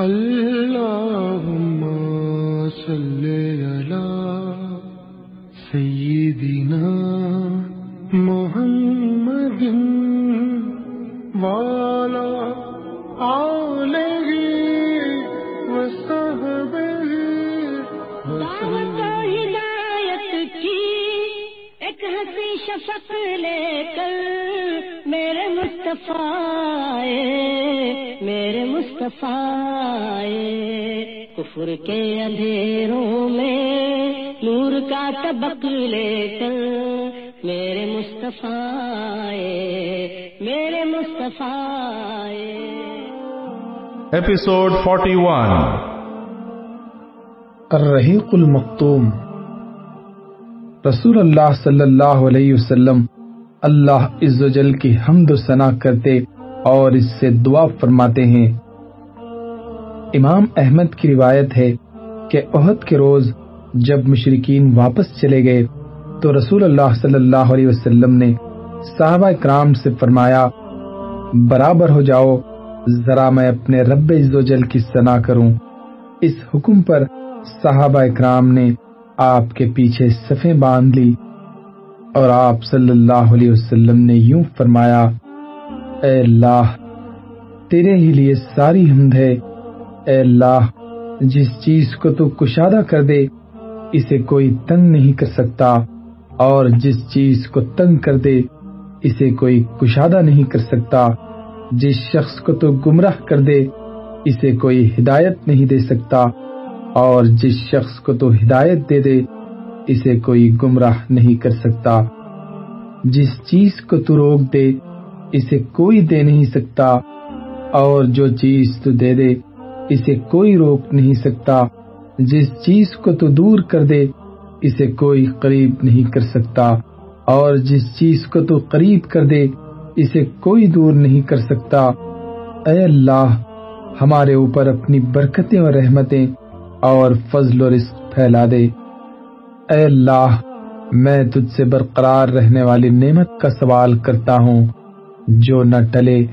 اللهم صل على سيدنا محمد وعلى آله وصحبه دعوت و ہدایت کی ایک ہنسی شفق لے کر میرے مصطفیٰ میرے مصطفیٰ۔ کفر کے اندھیروں میں نور کا طبق لے کر میرے مصطفیٰ میرے مصطفیٰ۔ Episode 41 الرحیق المختوم رسول اللہ صلی اللہ علیہ وسلم اللہ عز و جل کی حمد و ثنا کرتے اور اس سے دعا فرماتے ہیں۔ امام احمد کی روایت ہے کہ عہد کے روز جب مشرقین واپس چلے گئے تو رسول اللہ صلی اللہ علیہ وسلم نے صحابہ کرام سے فرمایا، برابر ہو جاؤ، ذرا میں اپنے رب عز و کی ثنا کروں۔ اس حکم پر صحابہ اکرام نے آپ کے پیچھے صفیں باندھ لی اور آپ صلی اللہ علیہ وسلم نے یوں فرمایا اے اللہ، تیرے ہی لیے ساری حمد ہے۔ اے اللہ، جس چیز کو تو کشادہ کر دے، اسے کوئی تنگ نہیں کر سکتا۔ اور جس چیز کو تنگ کر دے، اسے کوئی کشادہ نہیں کر سکتا۔ جس شخص کو تو گمراہ کر دے، اسے کوئی ہدایت نہیں دے سکتا۔ اور جس شخص کو تو ہدایت دے دے، اسے کوئی گمراہ نہیں کر سکتا۔ جس چیز کو تو روک دے اسے کوئی دے نہیں سکتا، اور جو چیز تو دے دے، اسے کوئی روک نہیں سکتا۔ جس چیز کو تو دور کر دے، اسے کوئی قریب نہیں کر سکتا۔ اور جس چیز کو تو قریب کر دے، اسے کوئی دور نہیں کر سکتا۔ اے اللہ، ہمارے اوپر اپنی برکتیں اور رحمتیں اور فضل و رزق پھیلا دے۔ اے اللہ، میں تجھ سے برقرار رہنے والی نعمت کا سوال کرتا ہوں۔ جو نہ ٹلے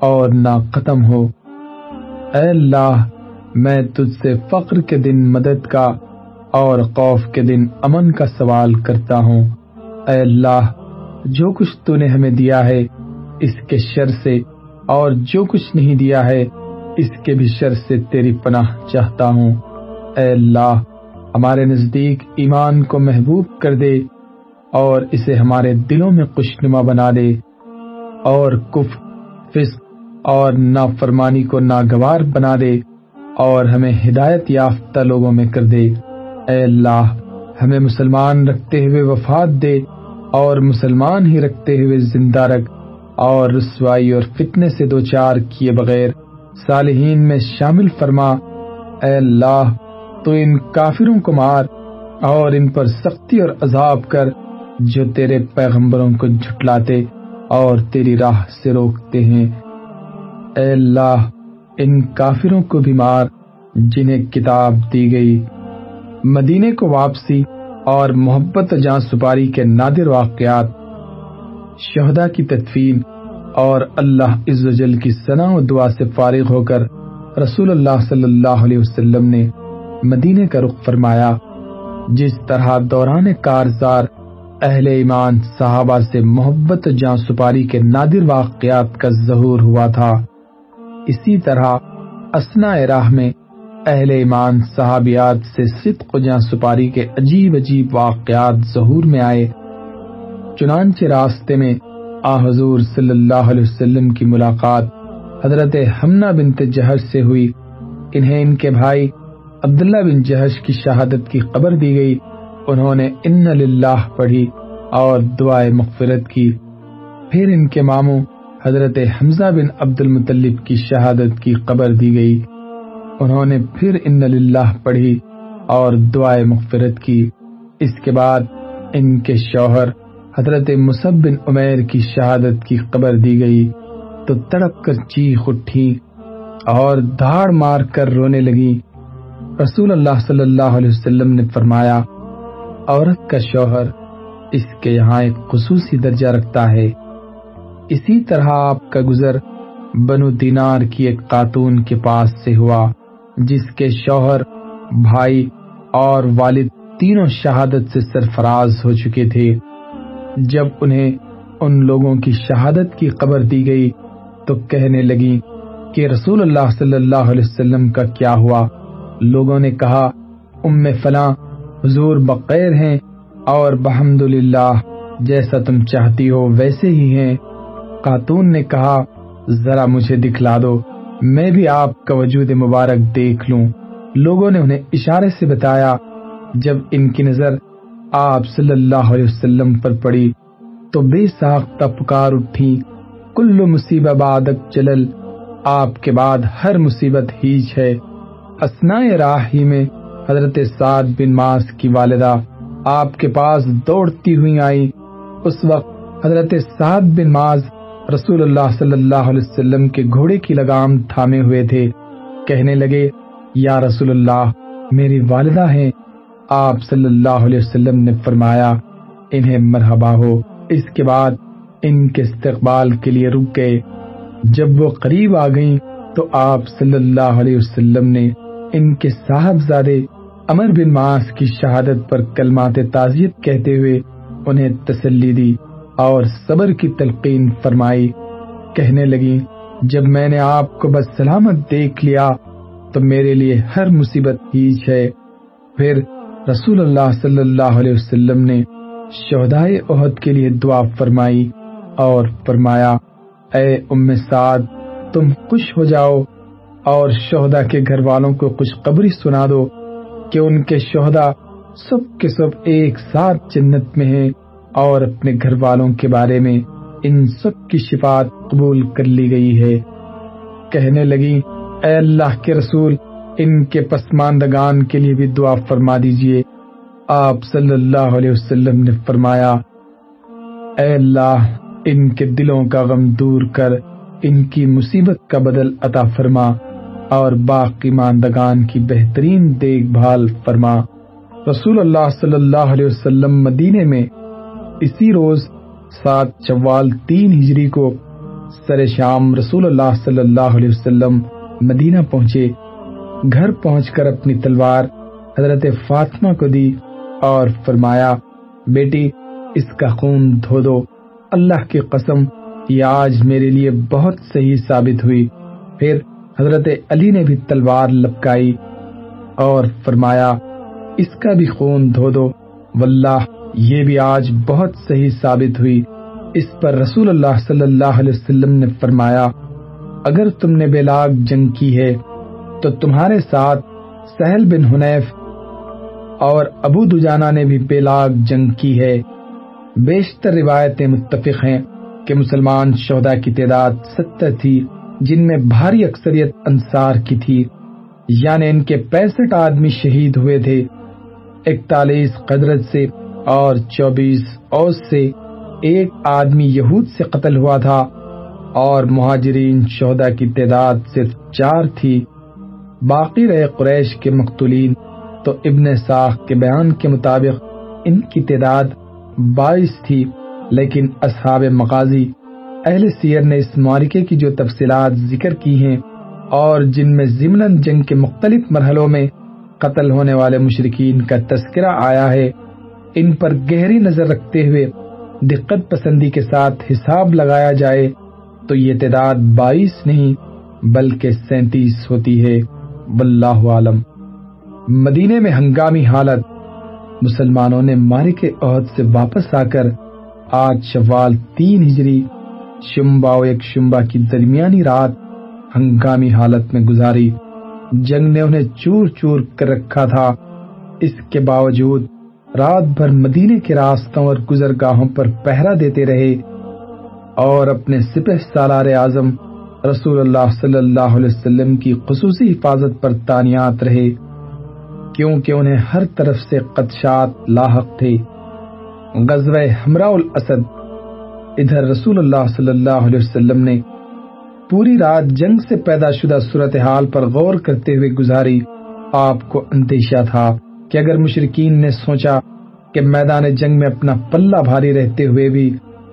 اور نہ ختم ہو۔ اے اللہ، میں تجھ سے فقر کے دن مدد کا اور خوف کے دن امن کا سوال کرتا ہوں۔ اے اللہ، جو کچھ تو نے ہمیں دیا ہے، اس کے شر سے، اور جو کچھ نہیں دیا ہے، اس کے بھی شر سے تیری پناہ چاہتا ہوں۔ اے اللہ، ہمارے نزدیک ایمان کو محبوب کر دے اور اسے ہمارے دلوں میں خوشنما بنا دے۔ اور کف فسق اور نافرمانی کو ناگوار بنا دے اور ہمیں ہدایت یافتہ لوگوں میں کر دے۔ اے اللہ، ہمیں مسلمان رکھتے ہوئے وفات دے اور مسلمان ہی رکھتے ہوئے زندہ رکھ اور رسوائی اور فتنے سے دو چار کیے بغیر صالحین میں شامل فرما۔ اے اللہ، تو ان کافروں کو مار اور ان پر سختی اور عذاب کر جو تیرے پیغمبروں کو جھٹلاتے۔ اور تیری راہ سے روکتے ہیں۔ اے اللہ، ان کافروں کو بھی مار جنہیں کتاب دی گئی۔ مدینے کو واپسی اور محبت جان سپاری کے نادر واقعات شہدا کی تدفین اور اللہ عز و جل کی ثنا و دعا سے فارغ ہو کر رسول اللہ صلی اللہ علیہ وسلم نے مدینے کا رخ فرمایا، جس طرح دوران کارزار اہل ایمان، صحابہ سے محبت جان سپاری کے نادر واقعات کا ظہور ہوا تھا۔ اسی طرح اسنا راہ میں اہل ایمان، صحابیات سے صدق جان سپاری کے عجیب عجیب واقعات ظہور میں آئے۔ چنانچہ راستے میں آ حضور صلی اللہ علیہ وسلم کی ملاقات حضرت ہمنا بنت جہر سے ہوئی۔ انہیں ان کے بھائی عبداللہ بن جہش کی شہادت کی خبر دی گئی۔ انہوں نے ان للہ پڑھی اور دعائے مغفرت کی۔ پھر ان کے ماموں حضرت حمزہ بن عبد المطلب کی شہادت کی خبر دی گئی۔ انہوں نے پھر ان للہ پڑھی اور دعائے مغفرت کی۔ اس کے بعد ان کے شوہر حضرت مصب بن عمیر کی شہادت کی خبر دی گئی۔ تو تڑپ کر چیخ اٹھی اور دھاڑ مار کر رونے لگی۔ رسول اللہ صلی اللہ علیہ وسلم نے فرمایا عورت کا شوہر اس کے یہاں ایک خصوصی درجہ رکھتا ہے۔ اسی طرح آپ کا گزر بنو دینار کی ایک خاتون کے پاس سے ہوا، جس کے شوہر، بھائی اور والد تینوں شہادت سے سرفراز ہو چکے تھے۔ جب انہیں ان لوگوں کی شہادت کی خبر دی گئی تو کہنے لگی کہ رسول اللہ صلی اللہ علیہ وسلم کا کیا ہوا؟ لوگوں نے کہا، ام فلاں حضور بقیر ہیں اور بحمد للہ جیسا تم چاہتی ہو ویسے ہی ہیں۔ خاتون نے کہا، ذرا مجھے دکھلا دو، میں بھی آپ کا وجود مبارک دیکھ لوں۔ لوگوں نے انہیں اشارے سے بتایا، جب ان کی نظر آپ صلی اللہ علیہ وسلم پر پڑی تو بے ساختہ پکار اٹھی۔ کل مصیبہ بادک چلل، آپ کے بعد ہر مصیبت ہیچ ہے۔ اسنا راہ میں حضرت سعد بن ماس کی والدہ آپ کے پاس دوڑتی ہوئی آئی اس وقت حضرت سعد بن ماز رسول اللہ صلی اللہ علیہ وسلم کے گھوڑے کی لگام تھامے ہوئے تھے۔ کہنے لگے، یا رسول اللہ، میری والدہ ہیں۔ آپ صلی اللہ علیہ وسلم نے فرمایا، انہیں مرحبا ہو۔ اس کے بعد ان کے استقبال کے لیے رک گئے۔ جب وہ قریب آ گئیں تو آپ صلی اللہ علیہ وسلم نے ان کے صاحبزادے امر بن ماس کی شہادت پر کلمات تعزیت کہتے ہوئے انہیں تسلی دی اور صبر کی تلقین فرمائی۔ کہنے لگی جب میں نے آپ کو بس سلامت دیکھ لیا، تو میرے لیے ہر مصیبت ہیچ ہے۔ پھر رسول اللہ صلی اللہ علیہ وسلم نے شہدائے عہد کے لیے دعا فرمائی اور فرمایا، اے ام سعد، تم خوش ہو جاؤ۔ اور شہدا کے گھر والوں کو خوشخبری سنا دو کہ ان کے شہدا سب کے سب ایک ساتھ جنت میں ہیں اور اپنے گھر والوں کے بارے میں ان سب کی شفاعت قبول کر لی گئی ہے۔ کہنے لگی اے اللہ کے رسول، ان کے پسماندگان کے لیے بھی دعا فرما دیجیے۔ آپ صلی اللہ علیہ وسلم نے فرمایا، اے اللہ، ان کے دلوں کا غم دور کر، ان کی مصیبت کا بدل عطا فرما۔ اور باقی ماندگان کی بہترین دیکھ بھال فرما۔ رسول اللہ صلی اللہ علیہ وسلم مدینے میں اسی روز سات چوال تین ہجری کو سر شام رسول اللہ صلی اللہ علیہ وسلم مدینہ پہنچے۔ گھر پہنچ کر اپنی تلوار حضرت فاطمہ کو دی اور فرمایا، بیٹی، اس کا خون دھو دو۔ اللہ کی قسم، یہ آج میرے لیے بہت صحیح ثابت ہوئی۔ پھر حضرت علی نے بھی تلوار لپکائی اور فرمایا، اس کا بھی خون دھو دو۔ واللہ، یہ بھی آج بہت صحیح ثابت ہوئی۔ اس پر رسول اللہ صلی اللہ علیہ وسلم نے فرمایا، اگر تم نے بیلاگ جنگ کی ہے، تو تمہارے ساتھ سہل بن حنیف اور ابو دجانا نے بھی بیلاگ جنگ کی ہے۔ بیشتر روایتیں متفق ہیں کہ مسلمان شہدا کی تعداد ستر تھی۔ جن میں بھاری اکثریت انصار کی تھی۔ یعنی ان کے پینسٹھ آدمی شہید ہوئے تھے۔ اکتالیس قدرت سے اور چوبیس اوس سے ایک آدمی یہود سے قتل ہوا تھا۔ اور مہاجرین شہدا کی تعداد صرف چار تھی۔ باقی رہے قریش کے مقتولین۔ تو ابن ساخ کے بیان کے مطابق ان کی تعداد بائیس تھی، لیکن اصحاب مغازی اہل سیر نے اس معرکے کی جو تفصیلات ذکر کی ہیں اور جن میں ضمن جنگ کے مختلف مرحلوں میں قتل ہونے والے مشرقین کا تذکرہ آیا ہے، ان پر گہری نظر رکھتے ہوئے دقت پسندی کے ساتھ حساب لگایا جائے تو یہ تعداد بائیس نہیں بلکہ سینتیس ہوتی ہے۔ واللہ عالم۔ مدینے میں ہنگامی حالت، مسلمانوں نے مارے کے عہد سے واپس آ کر آج شوال تین ہجری شمبا و ایک شمبا کی درمیانی رات ہنگامی حالت میں گزاری۔ جنگ نے انہیں چور چور کر رکھا تھا۔ اس کے باوجود رات بھر مدینے کے راستوں اور گزرگاہوں پر پہرا دیتے رہے اور اپنے سپہ سالار اعظم رسول اللہ صلی اللہ علیہ وسلم کی خصوصی حفاظت پر تانیات رہے، کیونکہ انہیں ہر طرف سے قدشات لاحق تھے۔ غزوہ ہمراہ الاسد ادھر رسول اللہ صلی اللہ علیہ وسلم نے پوری رات جنگ سے پیدا شدہ صورتحال پر غور کرتے ہوئے گزاری، آپ کو اندیشہ تھا کہ اگر مشرقین نے سوچا کہ میدان جنگ میں اپنا پلہ بھاری رہتے ہوئے بھی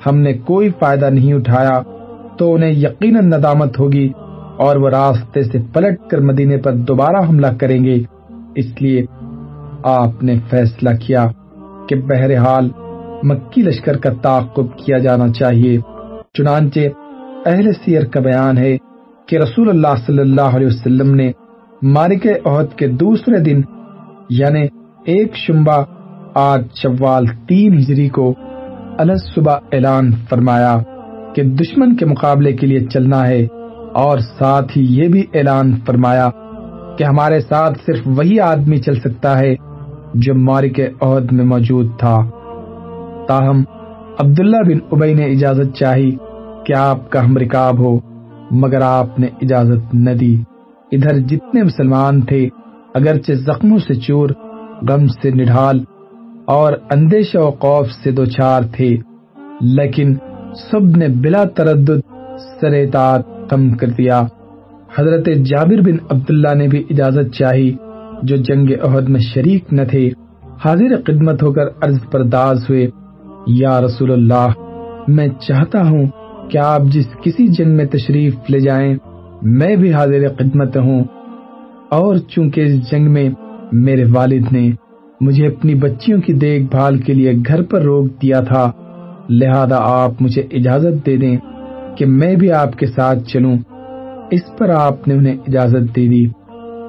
ہم نے کوئی فائدہ نہیں اٹھایا، تو انہیں یقیناً ندامت ہوگی اور وہ راستے سے پلٹ کر مدینے پر دوبارہ حملہ کریں گے۔ اس لیے آپ نے فیصلہ کیا کہ بہرحال مکی لشکر کا تعاقب کیا جانا چاہیے۔ چنانچہ اہل سیر کا بیان ہے کہ رسول اللہ صلی اللہ علیہ وسلم نے مارک عہد کے دوسرے دن یعنی ایک شمبا آج شوال تین ہجری کو الگ صبح اعلان فرمایا کہ دشمن کے مقابلے کے لیے چلنا ہے اور ساتھ ہی یہ بھی اعلان فرمایا کہ ہمارے ساتھ صرف وہی آدمی چل سکتا ہے جو مارک عہد میں موجود تھا۔ تاہم، عبداللہ بن ابئی نے اجازت چاہی کہ آپ کا ہم رکاب ہو، مگر آپ نے اجازت نہ دی۔ ادھر جتنے مسلمان تھے، اگرچہ زخموں سے چور، غم سے نڈھال اور اندیشہ و خوف سے دو چار تھے، لیکن سب نے بلا تردد سر اطاعت کم کر دیا۔ حضرت جابر بن عبداللہ نے بھی اجازت چاہی، جو جنگ عہد میں شریک نہ تھے، حاضر خدمت ہو کر عرض پرداز ہوئے۔ یا رسول اللہ، میں چاہتا ہوں کہ آپ جس کسی جنگ میں تشریف لے جائیں، میں بھی حاضر خدمت ہوں۔ اور چونکہ اس جنگ میں میرے والد نے مجھے اپنی بچیوں کی دیکھ بھال کے لیے گھر پر روک دیا تھا، لہذا آپ مجھے اجازت دے دیں کہ میں بھی آپ کے ساتھ چلوں۔ اس پر آپ نے انہیں اجازت دے دی۔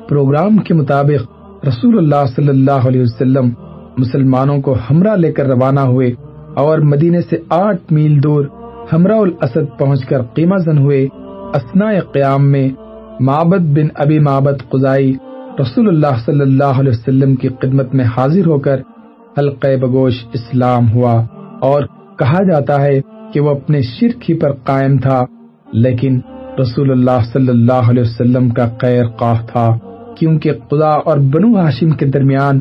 پروگرام کے مطابق رسول اللہ صلی اللہ علیہ وسلم مسلمانوں کو ہمراہ لے کر روانہ ہوئے۔ اور مدینے سے آٹھ میل دور ہمراہ الاسد پہنچ کر قیمہ زن ہوئے اسنا قیام میں معبد بن ابی معبد قزائی رسول اللہ صلی اللہ علیہ وسلم کی خدمت میں حاضر ہو کر حلقہ بگوش اسلام ہوا اور کہا جاتا ہے کہ وہ اپنے شرک ہی پر قائم تھا، لیکن رسول اللہ صلی اللہ علیہ وسلم کا خیر قاہ تھا، کیونکہ خدا اور بنو ہاشم کے درمیان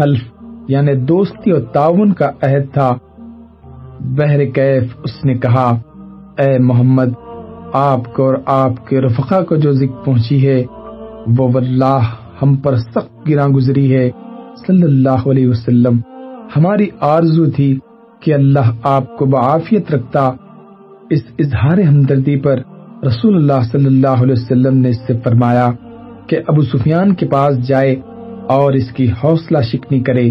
حلف یعنی دوستی اور تعاون کا عہد تھا۔ بہر کیف اس نے کہا، اے محمد، آپ کو اور آپ کے رفقا کو جو ذکر پہنچی ہے، وہ واللہ ہم پر سخت گرا گزری ہے۔ صلی اللہ علیہ وسلم، ہماری آرزو تھی کہ اللہ آپ کو بعافیت رکھتا۔ اس اظہار ہمدردی پر رسول اللہ صلی اللہ علیہ وسلم نے اس سے فرمایا کہ ابو سفیان کے پاس جائے اور اس کی حوصلہ شکنی کرے۔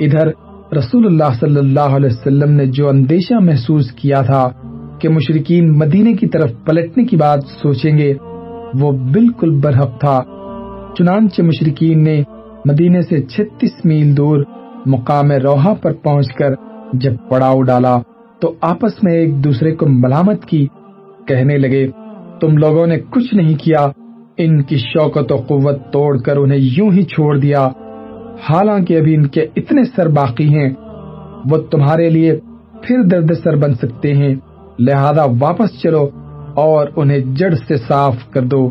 ادھر رسول اللہ صلی اللہ علیہ وسلم نے جو اندیشہ محسوس کیا تھا کہ مشرقین مدینے کی طرف پلٹنے کی بات سوچیں گے، وہ بالکل برحق تھا۔ چنانچہ مشرقین نے مدینے سے چھتیس میل دور مقام روحا پر پہنچ کر جب پڑاؤ ڈالا تو آپس میں ایک دوسرے کو ملامت کی۔ کہنے لگے، تم لوگوں نے کچھ نہیں کیا، ان کی شوکت و قوت توڑ کر انہیں یوں ہی چھوڑ دیا۔ حالانکہ ابھی ان کے اتنے سر باقی ہیں، وہ تمہارے لیے پھر درد سر بن سکتے ہیں۔ لہذا واپس چلو اور انہیں جڑ سے صاف کر دو۔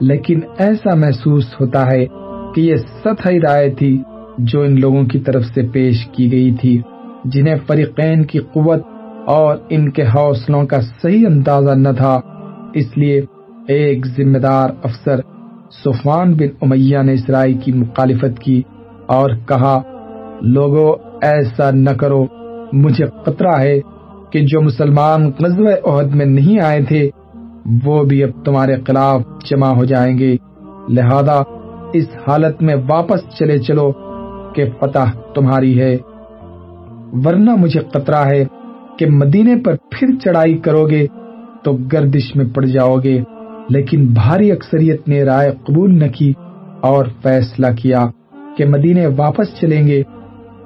لیکن ایسا محسوس ہوتا ہے کہ یہ سطحی رائے تھی جو ان لوگوں کی طرف سے پیش کی گئی تھی، جنہیں فریقین کی قوت اور ان کے حوصلوں کا صحیح اندازہ نہ تھا۔ اس لیے ایک ذمہ دار افسر سفان بن امیہ نے اسرائی کی مخالفت کی۔ اور کہا لوگوں ایسا نہ کرو۔ مجھے خطرہ ہے کہ جو مسلمان غزوہ عہد میں نہیں آئے تھے، وہ بھی اب تمہارے خلاف جمع ہو جائیں گے۔ لہذا اس حالت میں واپس چلے چلو کہ فتح تمہاری ہے۔ ورنہ مجھے خطرہ ہے کہ مدینے پر پھر چڑھائی کرو گے تو گردش میں پڑ جاؤ گے۔ لیکن بھاری اکثریت نے رائے قبول نہ کی اور فیصلہ کیا۔ کہ مدینے واپس چلیں گے۔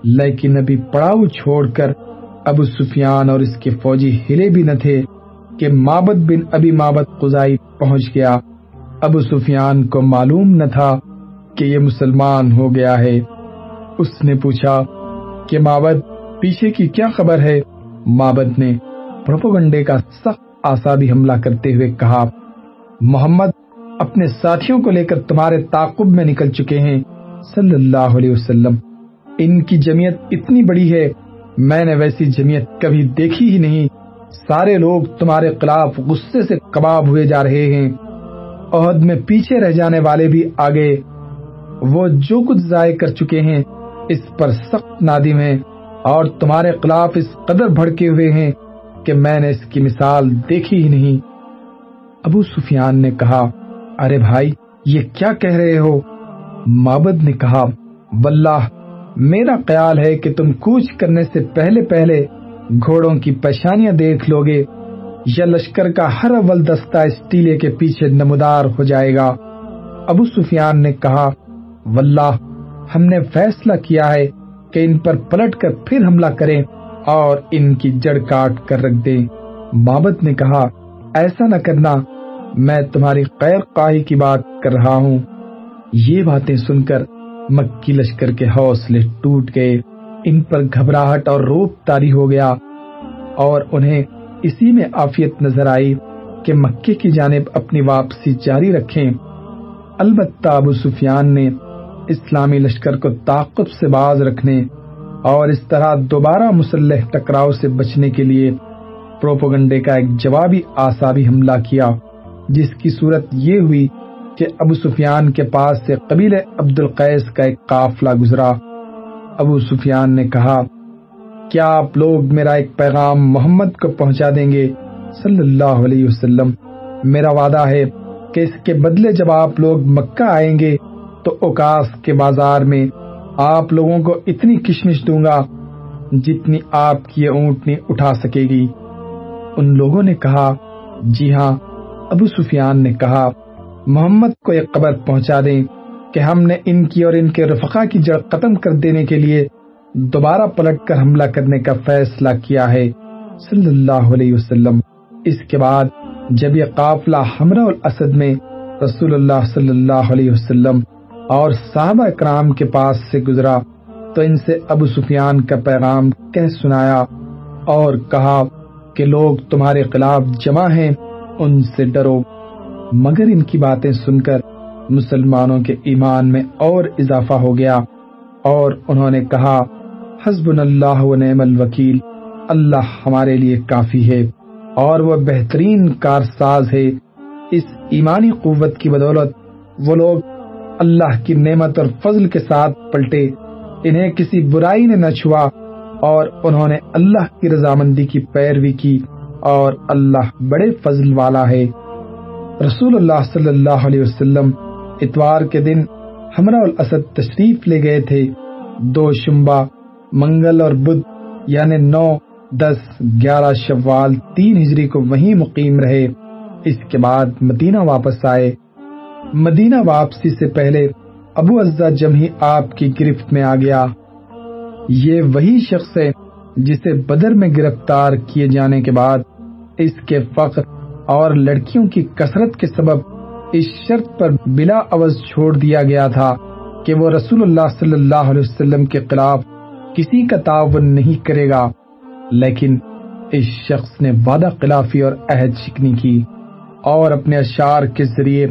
لیکن ابھی پڑاؤ چھوڑ کر ابو سفیان اور اس کے فوجی ہلے بھی نہ تھے کہ مابد بن ابھی مابد قزائی پہنچ گیا۔ ابو سفیان کو معلوم نہ تھا کہ یہ مسلمان ہو گیا ہے۔ اس نے پوچھا کہ مابد پیچھے کی کیا خبر ہے؟ مابد نے پروپگنڈے کا سخت آسابی حملہ کرتے ہوئے کہا، محمد اپنے ساتھیوں کو لے کر تمہارے تعقب میں نکل چکے ہیں۔ صلی اللہ علیہ وسلم، ان کی جمعیت اتنی بڑی ہے، میں نے ویسی جمعیت کبھی دیکھی ہی نہیں۔ سارے لوگ تمہارے خلاف غصے سے کباب ہوئے جا رہے ہیں۔ عہد میں پیچھے رہ جانے والے بھی آگے۔ وہ جو کچھ ضائع کر چکے ہیں، اس پر سخت نادم ہیں۔ اور تمہارے خلاف اس قدر بھڑکے ہوئے ہیں کہ میں نے اس کی مثال دیکھی ہی نہیں۔ ابو سفیان نے کہا، ارے بھائی، یہ کیا کہہ رہے ہو؟ مابد نے کہا، واللہ، میرا خیال ہے کہ تم کوچ کرنے سے پہلے پہلے گھوڑوں کی پریشانیاں دیکھ لو گے یا لشکر کا ہر اول دستہ اس ٹیلے کے پیچھے نمودار ہو جائے گا۔ ابو سفیان نے کہا، واللہ، ہم نے فیصلہ کیا ہے کہ ان پر پلٹ کر پھر حملہ کریں اور ان کی جڑ کاٹ کر رکھ دیں۔ بابت نے کہا، ایسا نہ کرنا، میں تمہاری خیر قاہی کی بات کر رہا ہوں۔ یہ باتیں سن کر مکی لشکر کے حوصلے ٹوٹ گئے۔ ان پر گھبراہٹ اور روپ تاری ہو گیا اور انہیں اسی میں آفیت نظر آئی کہ مکے کی جانب اپنی واپسی جاری رکھیں۔ البتہ ابو سفیان نے اسلامی لشکر کو طاقت سے باز رکھنے اور اس طرح دوبارہ مسلح ٹکراؤ سے بچنے کے لیے پروپوگنڈے کا ایک جوابی آسابی حملہ کیا، جس کی صورت یہ ہوئی کہ ابو سفیان کے پاس سے قبیل عبد القیس کا ایک قافلہ گزرا۔ ابو سفیان نے کہا، کیا آپ لوگ میرا ایک پیغام محمد کو پہنچا دیں گے؟ صلی اللہ علیہ وسلم، میرا وعدہ ہے کہ اس کے بدلے جب آپ لوگ مکہ آئیں گے، تو اوکاس کے بازار میں آپ لوگوں کو اتنی کشمش دوں گا جتنی آپ کی یہ اونٹنی اٹھا سکے گی۔ ان لوگوں نے کہا جی ہاں ابو سفیان نے کہا محمد کو ایک قبر پہنچا دیں کہ ہم نے ان کی اور ان کے رفقا کی جڑ ختم کر دینے کے لیے دوبارہ پلٹ کر حملہ کرنے کا فیصلہ کیا ہے۔ صلی اللہ علیہ وسلم۔ اس کے بعد جب یہ قافلہ ہمراہ الاسد میں رسول اللہ صلی اللہ علیہ وسلم اور صحابہ اکرام کے پاس سے گزرا تو ان سے ابو سفیان کا پیغام کہہ سنایا اور کہا کہ لوگ تمہارے خلاف جمع ہیں، ان سے ڈرو۔ مگر ان کی باتیں سن کر مسلمانوں کے ایمان میں اور اضافہ ہو گیا اور انہوں نے کہا حسب اللہ و نعم الوکیل، اللہ ہمارے لیے کافی ہے اور وہ بہترین کارساز ہے۔ اس ایمانی قوت کی بدولت وہ لوگ اللہ کی نعمت اور فضل کے ساتھ پلٹے، انہیں کسی برائی نے نہ چھوا اور انہوں نے اللہ کی رضامندی کی پیروی کی اور اللہ بڑے فضل والا ہے۔ رسول اللہ صلی اللہ علیہ وسلم اتوار کے دن ہمراہ الاسد تشریف لے گئے تھے۔ دو شمبا منگل اور بدھ یعنی نو، دس، گیارہ شوال، تین ہجری کو وہیں مقیم رہے۔ اس کے بعد مدینہ واپس آئے۔ مدینہ واپسی سے پہلے ابو ازا جمہی آپ کی گرفت میں آ گیا۔ یہ وہی شخص ہے جسے بدر میں گرفتار کیے جانے کے بعد اس کے فخر اور لڑکیوں کی کثرت کے سبب اس شرط پر بلا عوض چھوڑ دیا گیا تھا کہ وہ رسول اللہ صلی اللہ علیہ وسلم کے خلاف کسی کا تعاون نہیں کرے گا۔ لیکن اس شخص نے وعدہ خلافی اور عہد شکنی کی اور اپنے اشعار کے ذریعے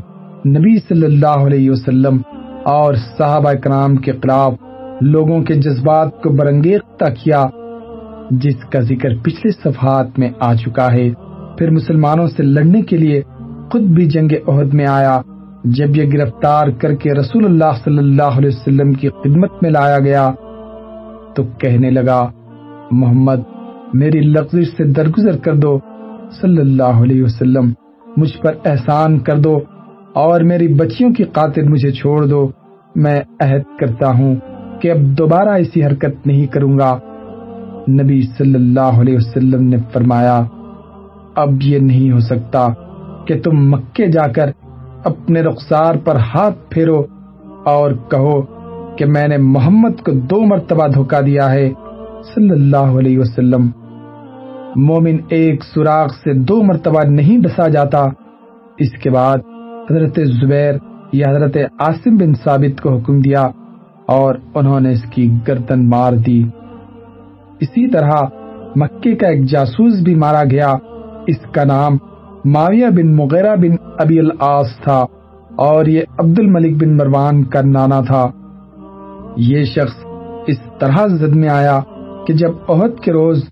نبی صلی اللہ علیہ وسلم اور صحابہ کرام کے خلاف لوگوں کے جذبات کو برنگیختہ کیا، جس کا ذکر پچھلے صفحات میں آ چکا ہے۔ پھر مسلمانوں سے لڑنے کے لیے خود بھی جنگ عہد میں آیا، جب یہ گرفتار کر کے رسول اللہ صلی اللہ علیہ وسلم کی خدمت میں لایا گیا، تو کہنے لگا، محمد، میری لغزش سے درگزر کر دو، صلی اللہ علیہ وسلم، مجھ پر احسان کر دو اور میری بچیوں کی قاتل مجھے چھوڑ دو۔ میں عہد کرتا ہوں کہ اب دوبارہ ایسی حرکت نہیں کروں گا۔ نبی صلی اللہ علیہ وسلم نے فرمایا اب یہ نہیں ہو سکتا کہ تم مکے جا کر اپنے رخسار پر ہاتھ پھیرو اور کہو کہ میں نے محمد کو دو مرتبہ دھوکا دیا ہے۔ صلی اللہ علیہ وسلم۔ مومن ایک سوراخ سے دو مرتبہ نہیں ڈسا جاتا۔ اس کے بعد حضرت زبیر یا حضرت عاصم بن ثابت کو حکم دیا اور انہوں نے اس کی گردن مار دی۔ اسی طرح مکے کا ایک جاسوس بھی مارا گیا۔ اس کا نام معاویہ بن مغیرہ بن ابی العاص تھا اور یہ عبد الملک بن مروان کا نانا تھا۔ یہ شخص اس طرح زد میں آیا کہ جب عہد کے روز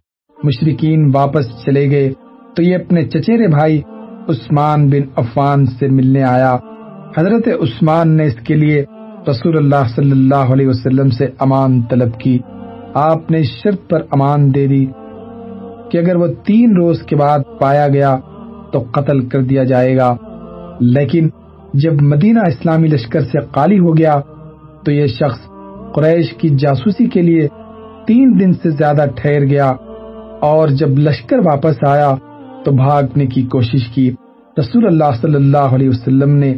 مشرقین واپس چلے گئے تو یہ اپنے چچیرے بھائی عثمان بن عفان سے ملنے آیا۔ حضرت عثمان نے اس کے لیے رسول اللہ صلی اللہ علیہ وسلم سے امان طلب کی۔ آپ نے شرط پر امان دے دی۔ کہ اگر وہ تین روز کے بعد پایا گیا تو قتل کر دیا جائے گا۔ لیکن جب مدینہ اسلامی لشکر سے خالی ہو گیا تو یہ شخص قریش کی جاسوسی کے لیے تین دن سے زیادہ ٹھہر گیا اور جب لشکر واپس آیا تو بھاگنے کی کوشش کی۔ رسول اللہ صلی اللہ علیہ وسلم نے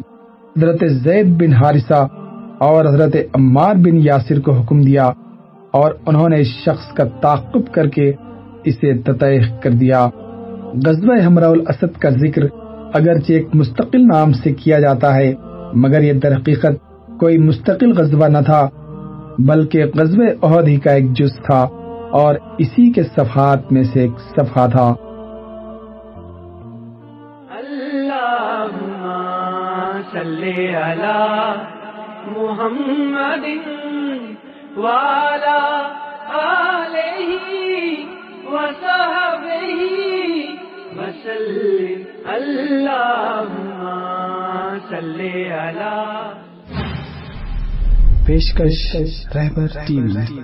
حضرت زید بن حارثہ اور حضرت عمار بن یاسر کو حکم دیا اور انہوں نے اس شخص کا تعقب کر کے اسے تطیح کر دیا۔ غزوہ ہمراہ الاسد کا ذکر اگرچہ ایک مستقل نام سے کیا جاتا ہے، مگر یہ در حقیقت کوئی مستقل غزوہ نہ تھا، بلکہ غزوہ عہد ہی کا ایک جز تھا اور اسی کے صفحات میں سے ایک صفحہ تھا۔ صلی علی محمد والا علیہ وصحبہ وسلم. پیشکش رہبر ٹیم۔